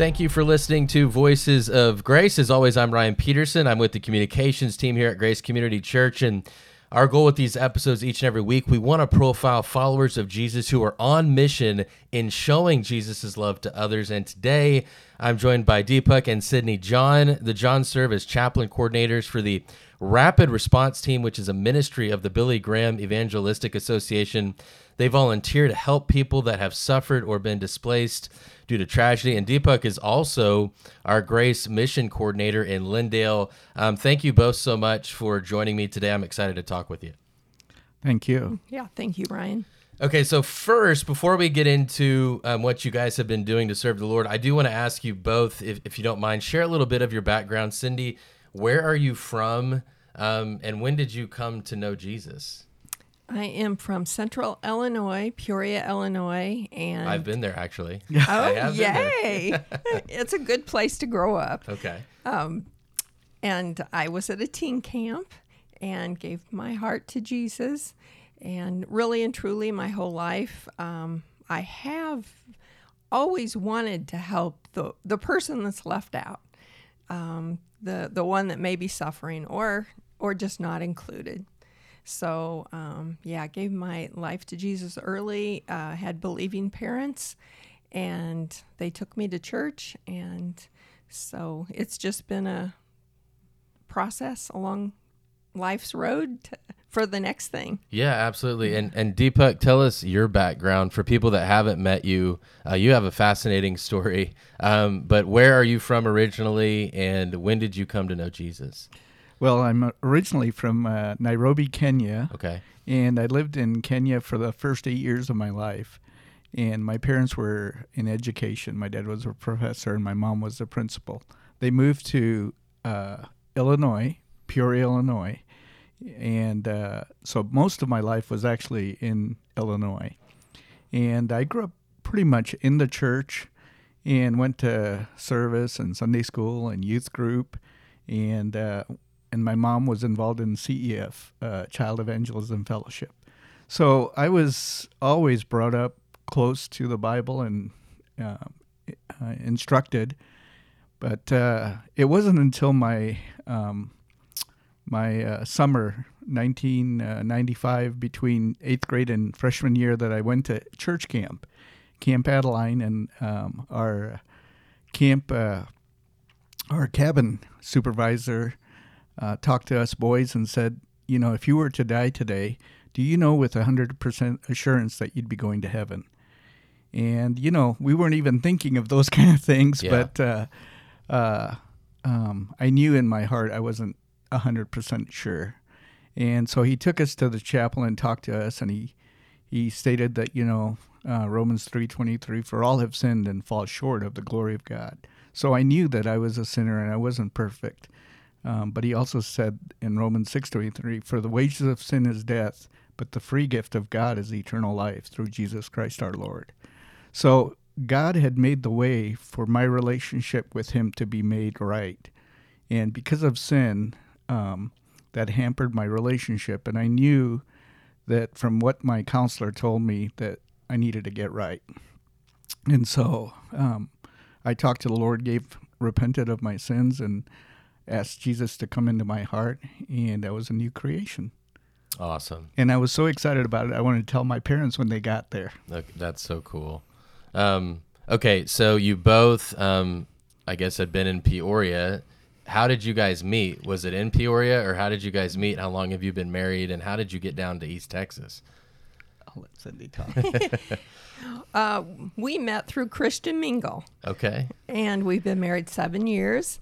Thank you for listening to Voices of Grace. As always, I'm Ryan Peterson. I'm with the communications team here at Grace Community Church. And our goal with these episodes each and every week, we want to profile followers of Jesus who are on mission in showing Jesus' love to others. And today, I'm joined by Deepak and Cindy John. The John serve as chaplain coordinators for the Rapid Response Team, which is a ministry of the Billy Graham Evangelistic Association. They volunteer to help people that have suffered or been displaced due to tragedy. And Deepak is also our Grace Mission Coordinator in Lindale. Um, thank you both so much for joining me today. I'm excited to talk with you. Thank you. Yeah, thank you, Ryan. Okay, so first, before we get into um, what you guys have been doing to serve the Lord, I do want to ask you both, if, if you don't mind, share a little bit of your background. Cindy, where are you from, um, and when did you come to know Jesus? I am from Central Illinois, Peoria, Illinois, and I've been there actually. oh yay! it's a good place to grow up. Okay. Um, and I was at a teen camp and gave my heart to Jesus, and really and truly, my whole life, um, I have always wanted to help the the person that's left out, um, the the one that may be suffering or or just not included. So, um, yeah, I gave my life to Jesus early, uh, had believing parents, and they took me to church. And so it's just been a process along life's road to, for the next thing. Yeah, absolutely. And and Deepak, tell us your background for people that haven't met you. Uh, you have a fascinating story. Um, but where are you from originally, and when did you come to know Jesus? Well, I'm originally from uh, Nairobi, Kenya. Okay. And I lived in Kenya for the first eight years of my life. And my parents were in education. My dad was a professor, and my mom was a principal. They moved to uh, Illinois, Peoria, Illinois. And uh, so most of my life was actually in Illinois. And I grew up pretty much in the church and went to service and Sunday school and youth group. And uh, and my mom was involved in CEF, uh, Child Evangelism Fellowship. So I was always brought up close to the Bible and uh, uh, instructed, but uh, it wasn't until my um, my uh, summer 1995 between eighth grade and freshman year that I went to church camp, Camp Adeline, and um, our camp uh, our cabin supervisor uh, talked to us boys and said, you know, if you were to die today, do you know with 100% assurance that you'd be going to heaven? And, you know, we weren't even thinking of those kind of things, yeah. but uh, uh, um, I knew in my heart I wasn't 100% sure. And so he took us to the chapel and talked to us, and he, he stated that, you know, uh, Romans 3.23, for all have sinned and fall short of the glory of God. So I knew that I was a sinner and I wasn't perfect. Um, but he also said in Romans 6:23, "For the wages of sin is death, but the free gift of God is eternal life through Jesus Christ our Lord." So God had made the way for my relationship with Him to be made right, and because of sin, um, that hampered my relationship. And I knew that from what my counselor told me that I needed to get right. And so um, I talked to the Lord, gave repented of my sins, and asked Jesus to come into my heart, and I was a new creation. Awesome. And I was so excited about it. I wanted to tell my parents when they got there. that's so cool. Um, okay, so you both, um, I guess, had been in Peoria. How did you guys meet? Was it in Peoria, or how did you guys meet? How long have you been married, and how did you get down to East Texas? I'll let Cindy talk. uh, we met through Christian Mingle. Okay. And we've been married seven years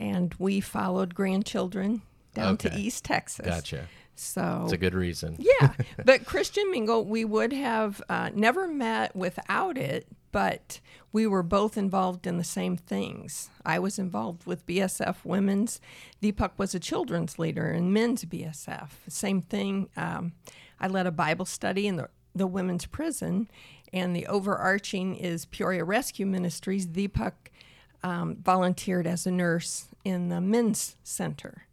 and we followed grandchildren down okay. to East Texas. Gotcha. So it's a good reason. yeah, but Christian Mingle, we would have uh, never met without it. But we were both involved in the same things. I was involved with BSF Women's. Deepak was a children's leader in men's BSF. Same thing. Um, I led a Bible study in the the women's prison, and the overarching is Peoria Rescue Ministries. Deepak um, volunteered as a nurse in the men's center.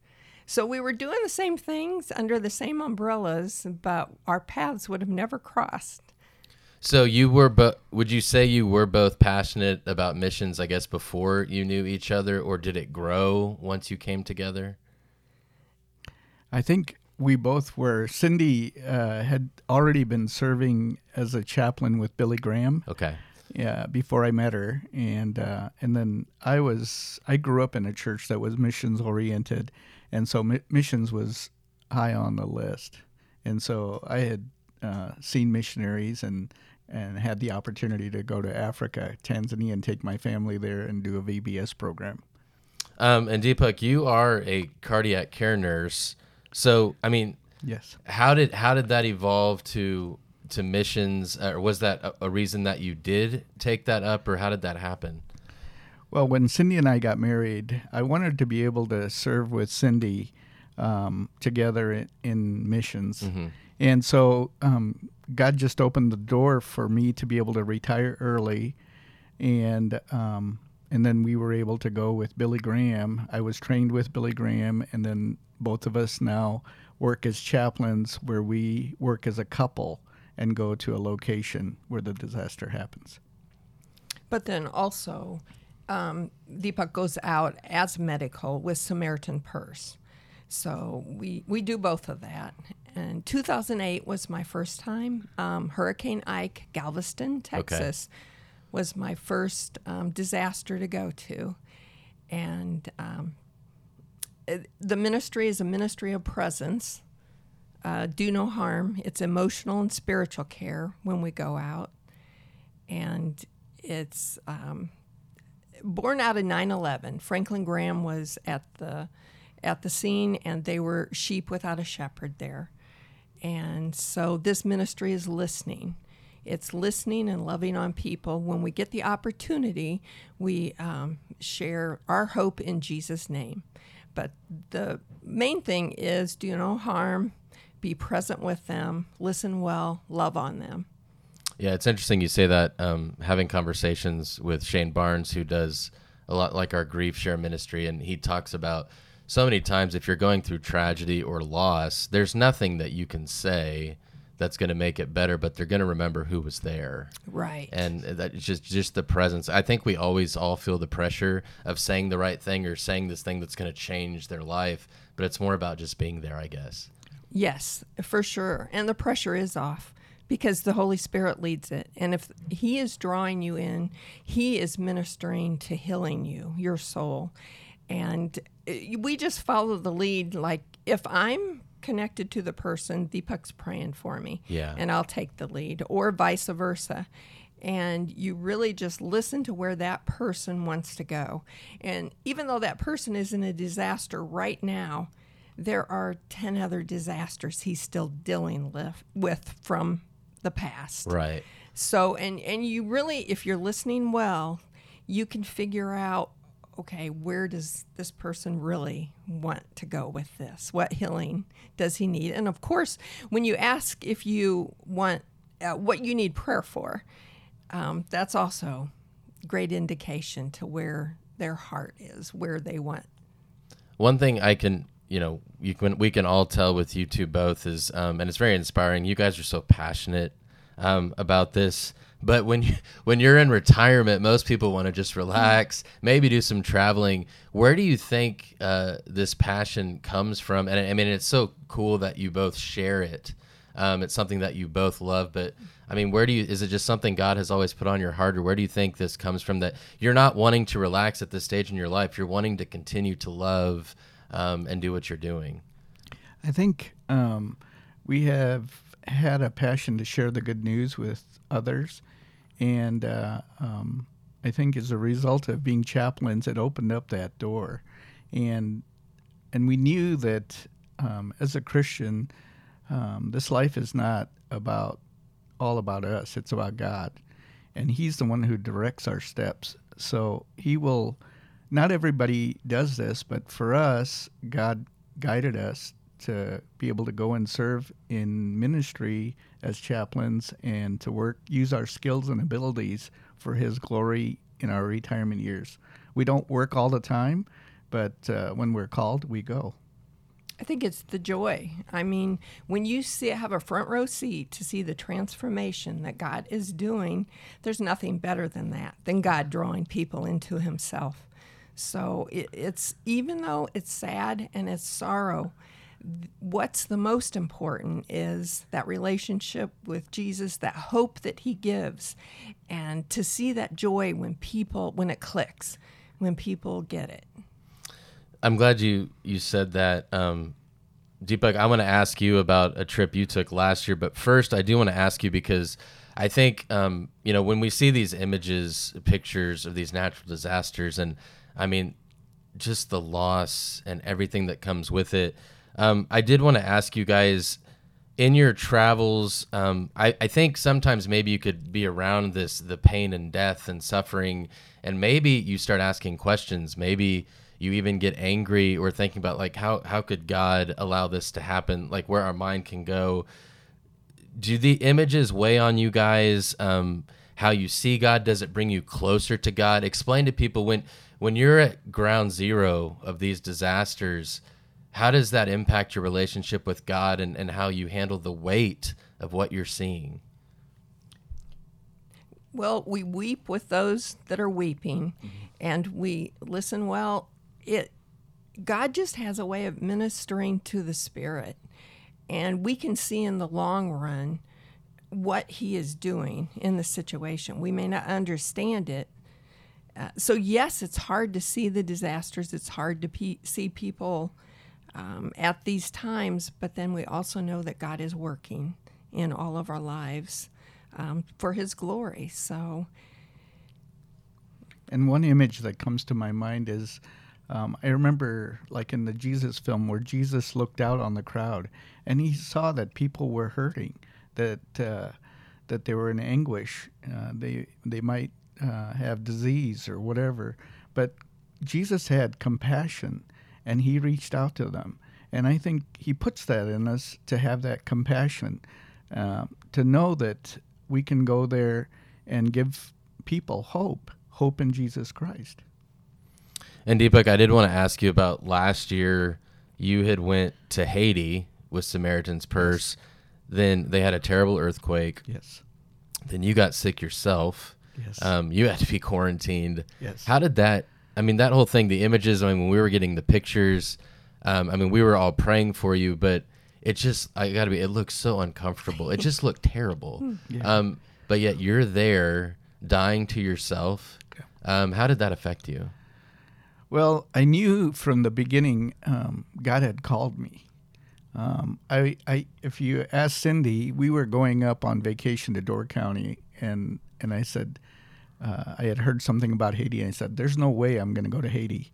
So we were doing the same things under the same umbrellas, but our paths would have never crossed. So you were, but would you say you were both passionate about missions? I guess before you knew each other, or did it grow once you came together? I think we both were. Cindy uh, had already been serving as a chaplain with Billy Graham. Okay. Yeah, before I met her, and uh, and then I was I grew up in a church that was missions oriented, and so mi- missions was high on the list, and so I had uh, seen missionaries and and had the opportunity to go to Africa, Tanzania, and take my family there and do a VBS program. Um, and Deepak, you are a cardiac care nurse. So, I mean, yes. How did how did that evolve to to missions, or was that a, a reason that you did take that up, or how did that happen? Well, when Cindy and I got married, I wanted to be able to serve with Cindy um, together in, in missions. Mm-hmm. And so um, God just opened the door for me to be able to retire early, and um, and then we were able to go with Billy Graham. I was trained with Billy Graham, and then both of us now work as chaplains, where we work as a couple and go to a location where the disaster happens. But then also, um, Deepak goes out as medical with Samaritan Purse. So we, we do both of that. And 2008 was my first time. Um, Hurricane Ike, Galveston, Texas, okay. was my first um, disaster to go to. And um, it, the ministry is a ministry of presence. Uh, do no harm. It's emotional and spiritual care when we go out. And it's um, born out of 9 11. Franklin Graham was at the at the scene, and they were sheep without a shepherd there. And so this ministry is listening. It's listening and loving on people. When we get the opportunity, we um, share our hope in Jesus' name. But the main thing is do no harm, be present with them, listen well, love on them. Yeah, it's interesting you say that. Um, having conversations with Shane Barnes, who does a lot like our GriefShare ministry, and he talks about so many times if you're going through tragedy or loss, there's nothing that you can say that's going to make it better, but they're going to remember who was there. Right. And that just just the presence. I think we always all feel the pressure of saying the right thing or saying this thing that's going to change their life, but it's more about just being there, I guess. Yes, for sure. And the pressure is off because the Holy Spirit leads it. And if He is drawing you in, He is ministering to healing you, your soul and uh, we just follow the lead. Like if I'm connected to the person, Deepak's praying for me, yeah, and I'll take the lead, or vice versa. And you really just listen to where that person wants to go. And even though that person is in a disaster right now, there are 10 other disasters he's still dealing with from the past. Right. So, and, and you really, if you're listening well, you can figure out okay, where does this person really want to go with this? What healing does he need? And of course, when you ask if you want uh, what you need prayer for, um, that's also great indication to where their heart is, where they want. One thing I can, you know, you can we can all tell with you two both is, um, and it's very inspiring. You guys are so passionate um, about this. But when you, when you're in retirement, most people want to just relax, maybe do some traveling. Where do you think uh, this passion comes from? And I mean, it's so cool that you both share it. Um, it's something that you both love, but I mean, where do you? Is it just something God has always put on your heart, or where do you think this comes from? That you're not wanting to relax at this stage in your life. You're wanting to continue to love um, and do what you're doing. I think um, we have had a passion to share the good news with others, and uh, um, I think as a result of being chaplains, it opened up that door, and and we knew that um, as a Christian, um, this life is not about all about us; it's about God, and He's the one who directs our steps. So He will. Not everybody does this, but for us, God guided us to be able to go and serve in ministry as chaplains and to work, use our skills and abilities for His glory in our retirement years. We don't work all the time, but uh, when we're called, we go. I think it's the joy. I mean, when you see have a front row seat to see the transformation that God is doing, there's nothing better than that, than God drawing people into Himself. So it, it's even though it's sad and it's sorrow, what's the most important is that relationship with Jesus, that hope that He gives, and to see that joy when people when it clicks, when people get it. I'm glad you you said that. Um, Deepak, I want to ask you about a trip you took last year, but first, I do want to ask you because I think um, you know when we see these images, pictures of these natural disasters, and I mean, just the loss and everything that comes with it. Um, I did want to ask you guys in your travels. Um, I, I think sometimes maybe you could be around this the pain and death and suffering, and maybe you start asking questions. Maybe you even get angry or thinking about like how how could God allow this to happen? Like where our mind can go. Do the images weigh on you guys? Um, how you see God? Does it bring you closer to God? Explain to people when when you're at ground zero of these disasters. How does that impact your relationship with God and, and how you handle the weight of what you're seeing? Well, we weep with those that are weeping, mm-hmm. and we listen well it God just has a way of ministering to the spirit. And we can see in the long run what he is doing in the situation. We may not understand it. Uh, so, yes, it's hard to see the disasters, it's hard to pe- see people um, at these times, but then we also know that God is working in all of our lives um, for his glory. So, and one image that comes to my mind is um, I remember, like in the Jesus film, where Jesus looked out on the crowd and he saw that people were hurting, that uh, that they were in anguish, uh, they they might uh, have disease or whatever, but Jesus had compassion, and he reached out to them, and I think he puts that in us to have that compassion, uh, to know that we can go there and give people hope, hope in Jesus Christ. And Deepak, I did want to ask you about last year. You had went to Haiti with Samaritan's Purse. Yes. Then they had a terrible earthquake. Yes. Then you got sick yourself. Yes. Um, you had to be quarantined. Yes. How did that? I mean, that whole thing, the images. I mean, when we were getting the pictures, um, I mean, we were all praying for you, but it just, I got to be. It looked so uncomfortable. it just looked terrible. Yeah. Um, but yet you're there, dying to yourself. Um, how did that affect you? Well, I knew from the beginning um, God had called me. Um, I, I, if you ask Cindy, we were going up on vacation to Door County, and and I said, uh, I had heard something about Haiti, and I said, "There's no way I'm going to go to Haiti."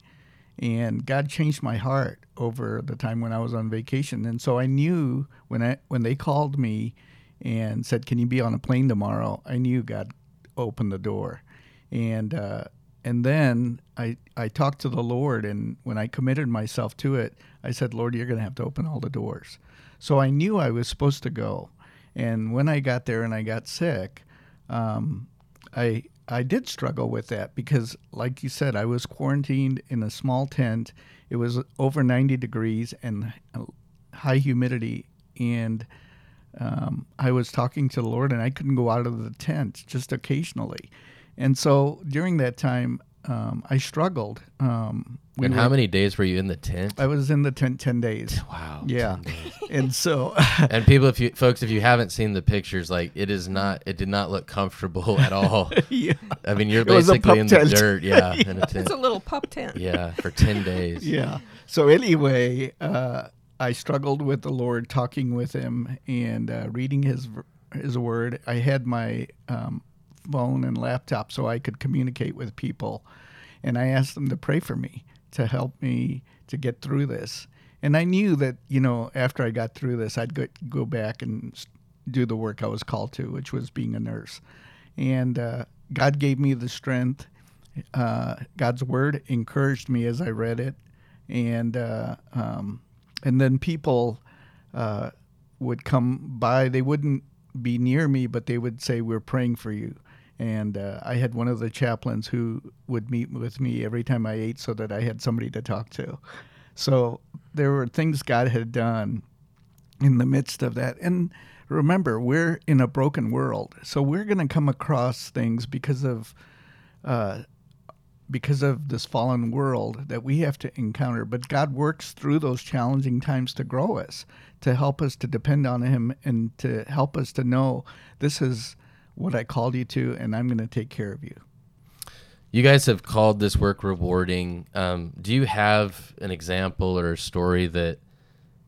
And God changed my heart over the time when I was on vacation, and so I knew when I when they called me and said, "Can you be on a plane tomorrow?" I knew God opened the door, and uh, and then I I talked to the Lord, and when I committed myself to it, I said, Lord, you're going to have to open all the doors. So I knew I was supposed to go, and when I got there and I got sick, um, I I did struggle with that because, like you said, I was quarantined in a small tent. It was over 90 degrees and high humidity, and um, I was talking to the Lord, and I couldn't go out of the tent just occasionally. And so during that time, um, I struggled. Um, we and how many days were you in the tent? I was in the tent ten days. Wow. Yeah. and so. and people, if you folks, if you haven't seen the pictures, like it is not, it did not look comfortable at all. yeah. I mean, you're basically in tent. the dirt. Yeah, yeah. In a tent. It's a little pup tent. Yeah, for ten days. Yeah. So anyway, uh, I struggled with the Lord, talking with Him and uh, reading His His Word. I had my um, phone and laptop so I could communicate with people. And I asked them to pray for me to help me to get through this. And I knew that, you know, after I got through this, I'd go, go back and do the work I was called to, which was being a nurse. And uh, God gave me the strength. Uh, God's word encouraged me as I read it. And, uh, um, and then people uh, would come by. They wouldn't be near me, but they would say, We're praying for you. And uh, I had one of the chaplains who would meet with me every time I ate so that I had somebody to talk to. So there were things God had done in the midst of that. And remember, we're in a broken world, so we're going to come across things because of. Uh, because of this fallen world that we have to encounter. But God works through those challenging times to grow us, to help us to depend on Him, and to help us to know this is what I called you to, and I'm going to take care of you. You guys have called this work rewarding. Um, do you have an example or a story that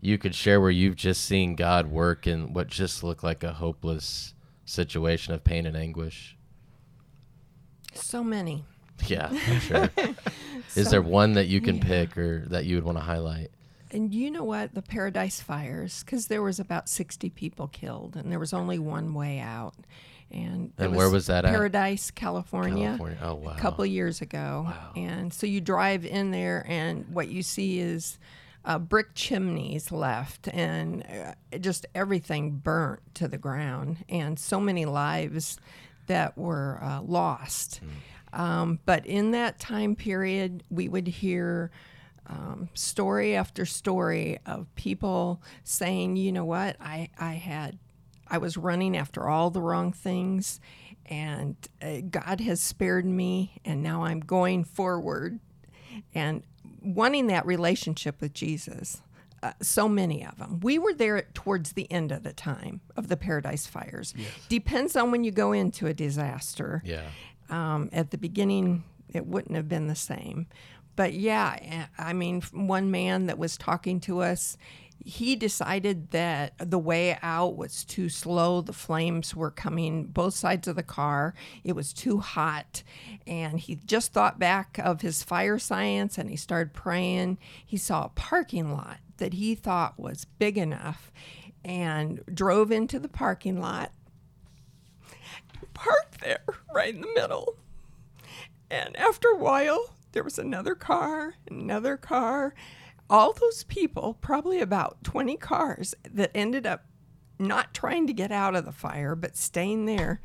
you could share where you've just seen God work in what just looked like a hopeless situation of pain and anguish? So many. Yeah, I'm sure. Is So- there one that you can yeah. pick or that you would want to highlight? And you know what? The Paradise Fires, because there was about 60 people killed, and there was only one way out. And, And where was that at? Paradise, California. California. Oh wow. a couple years ago. wow. And so you drive in there, and what you see is uh, brick chimneys left, and uh, just everything burnt to the ground, and so many lives that were uh, lost. Um, but in that time period, we would hear um, story after story of people saying, you know what, I, I had, I was running after all the wrong things, and uh, God has spared me, and now I'm going forward and wanting that relationship with Jesus. Uh, so many of them. We were there at, towards the end of the time of the Paradise Fires. Depends on when you go into a disaster Yeah. um, at the beginning it wouldn't have been the same but yeah i mean one man that was talking to us he decided that the way out was too slow the flames were coming both sides of the car it was too hot and he just thought back of his fire science and he started praying he saw a parking lot that he thought was big enough and drove into the parking lot parked there right in the middle. And after a while, there was another car, another car. All those people, probably about 20 cars, that ended up not trying to get out of the fire, but staying there,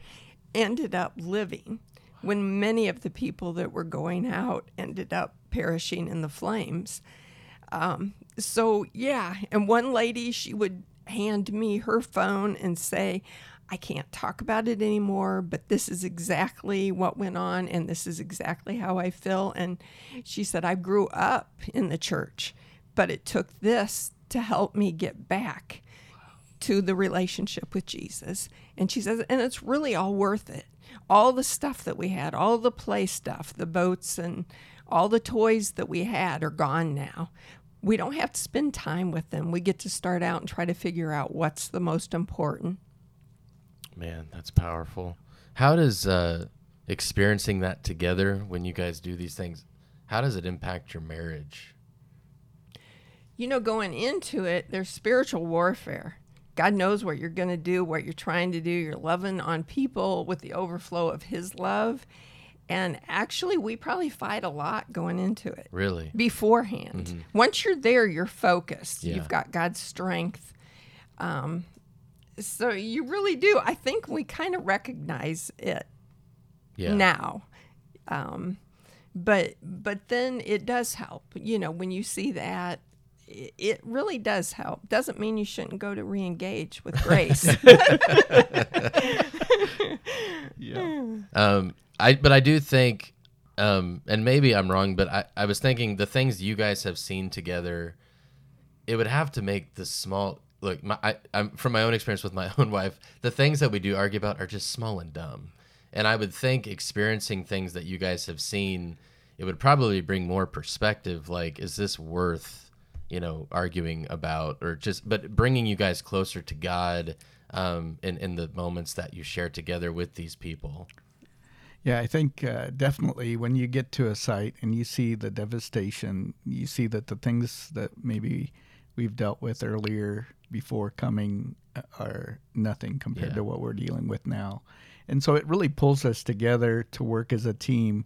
ended up living when many of the people that were going out ended up perishing in the flames. Um, so, yeah. And one lady, she would hand me her phone and say, I can't talk about it anymore, but this is exactly what went on, and this is exactly how I feel. And she said, I grew up in the church, but it took this to help me get back to the relationship with Jesus. And she says, and it's really all worth it. All the stuff that we had, all the play stuff, the boats and all the toys that we had are gone now. We don't have to spend time with them. We get to start out and try to figure out what's the most important. Man, that's powerful. How does uh, experiencing that together when you guys do these things, how does it impact your marriage? You know, going into it, there's spiritual warfare. God knows what you're going to do, what you're trying to do. You're loving on people with the overflow of His love. And actually, we probably fight a lot going into it Really? beforehand. Once you're there, you're focused. Yeah. You've got God's strength. Um, so you really do. I think we kind of recognize it Yeah. now. Um, but but then it does help. You know, when you see that, it, it really does help. Doesn't mean you shouldn't go to re-engage with grace. Yeah. Um, I but I do think, um, and maybe I'm wrong, but I, I was thinking the things you guys have seen together, it would have to make the small look. My, I, I'm from my own experience with my own wife. The things that we do argue about are just small and dumb, and I would think experiencing things that you guys have seen, it would probably bring more perspective. Like, is this worth, you know, arguing about, or just but bringing you guys closer to God. Um, in, in the moments that you share together with these people. Yeah, I think uh, definitely when you get to a site and you see the devastation, you see that the things that maybe we've dealt with earlier before coming uh, are nothing compared Yeah. to what we're dealing with now. And so it really pulls us together to work as a team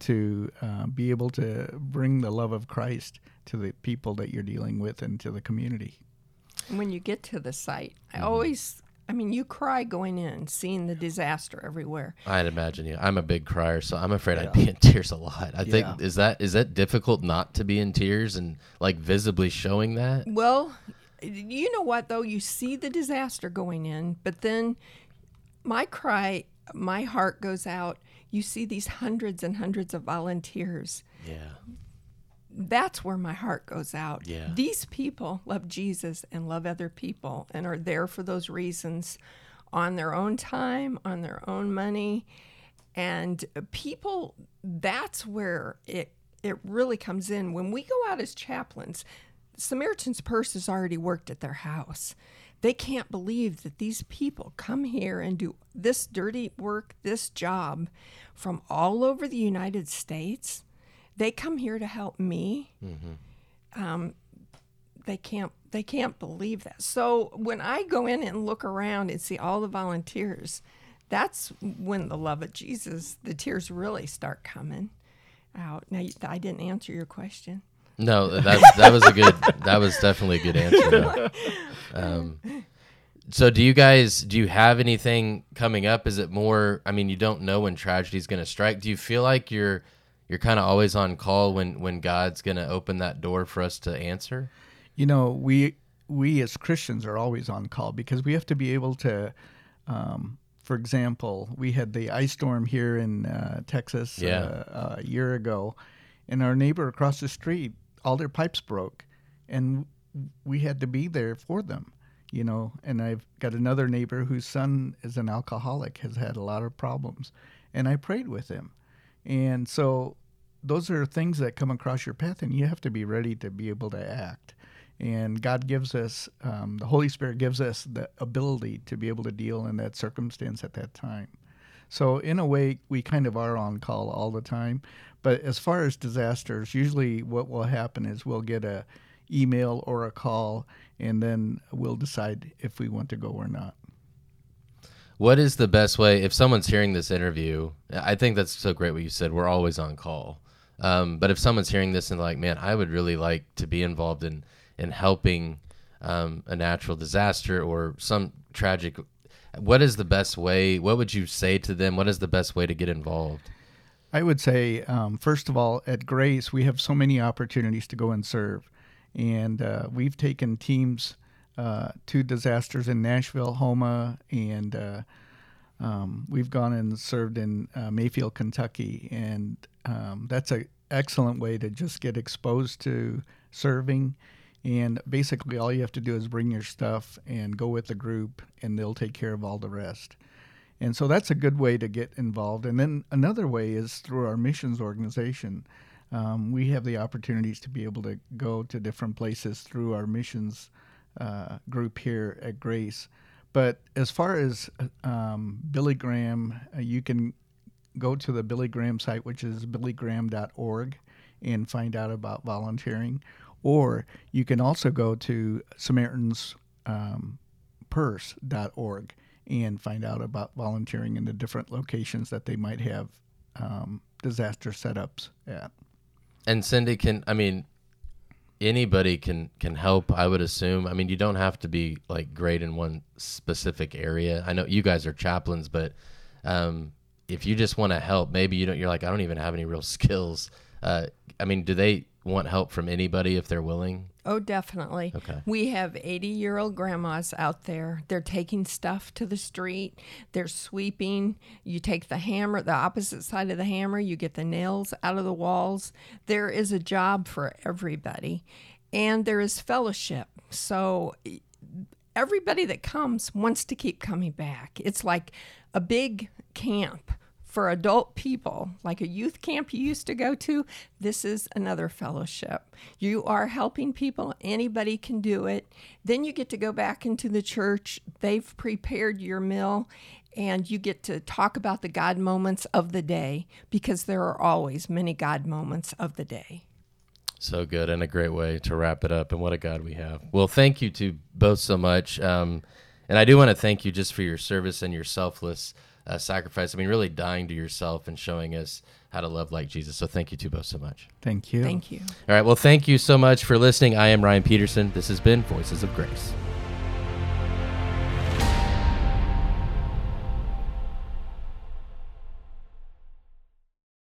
to uh, be able to bring the love of Christ to the people that you're dealing with and to the community. when you get to the site, I always I mean, you cry going in, seeing the disaster everywhere. I'd imagine you. I'm a big crier, so I'm afraid I'd be in tears a lot. I think is that is that difficult not to be in tears and like visibly showing that? Well, you know what though? You see the disaster going in, but then my cry, my heart goes out. You see these hundreds and hundreds of volunteers. Yeah. That's where my heart goes out. Yeah. These people love Jesus and love other people and are there for those reasons on their own time, on their own money. And people, that's where it it really comes in. When we go out as chaplains, Samaritan's Purse has already worked at their house. They can't believe that these people come here and do this dirty work, this job from all over the United States. They come here to help me. Um, they can't they can't believe that. So when I go in and look around and see all the volunteers, that's when the love of Jesus, the tears really start coming out. Now I didn't answer your question. No, that that was a good. That was definitely a good answer. though. Um, so, do you guys do you have anything coming up? Is it more? I mean, you don't know when tragedy's going to strike. Do you feel like you're you're kind of always on call when when God's going to open that door for us to answer? You know, we we as Christians are always on call because we have to be able to. Um, for example, we had the ice storm here in uh, Texas Yeah. uh, a year ago, and our neighbor across the street, all their pipes broke, and we had to be there for them. You know, and I've got another neighbor whose son is an alcoholic, has had a lot of problems, and I prayed with him, and so those are things that come across your path, and you have to be ready to be able to act. And God gives us, um, the Holy Spirit gives us the ability to be able to deal in that circumstance at that time. So, in a way, we kind of are on call all the time. But as far as disasters, usually what will happen is we'll get a email or a call, and then we'll decide if we want to go or not. What is the best way if someone's hearing this interview? I think that's so great what you said. We're always on call. Um, but if someone's hearing this and like, man, I would really like to be involved in in helping um, a natural disaster or some tragic. What is the best way? What would you say to them? What is the best way to get involved? I would say, um, first of all, at Grace, we have so many opportunities to go and serve. And uh, we've taken teams uh, to disasters in Nashville, Houma, and uh, um, we've gone and served in uh, Mayfield, Kentucky. And um, that's an excellent way to just get exposed to serving. And basically, all you have to do is bring your stuff and go with the group, and they'll take care of all the rest. And so that's a good way to get involved. And then another way is through our missions organization. Um, we have the opportunities to be able to go to different places through our missions uh, group here at Grace. But as far as um, Billy Graham, uh, you can go to the Billy Graham site, which is billygraham.org, and find out about volunteering. Or you can also go to Samaritan's um, and find out about volunteering in the different locations that they might have um, disaster setups at. And Cindy can, I mean, anybody can can help. I would assume. I mean, you don't have to be like great in one specific area. I know you guys are chaplains, but um, if you just want to help, maybe you don't. You're like, I don't even have any real skills. Uh, I mean, do they want help from anybody if they're willing? Oh, definitely. Okay. We have 80 year old grandmas out there. They're taking stuff to the street, they're sweeping. You take the hammer, the opposite side of the hammer, you get the nails out of the walls. There is a job for everybody, and there is fellowship. So, everybody that comes wants to keep coming back. It's like a big camp for adult people, like a youth camp you used to go to. This is another fellowship. You are helping people, anybody can do it. Then you get to go back into the church. They've prepared your meal. And you get to talk about the God moments of the day because there are always many God moments of the day. So good and a great way to wrap it up. And what a God we have. Well, thank you to both so much. Um, and I do want to thank you just for your service and your selfless uh, sacrifice. I mean, really dying to yourself and showing us how to love like Jesus. So thank you to both so much. Thank you. Thank you. All right. Well, thank you so much for listening. I am Ryan Peterson. This has been Voices of Grace.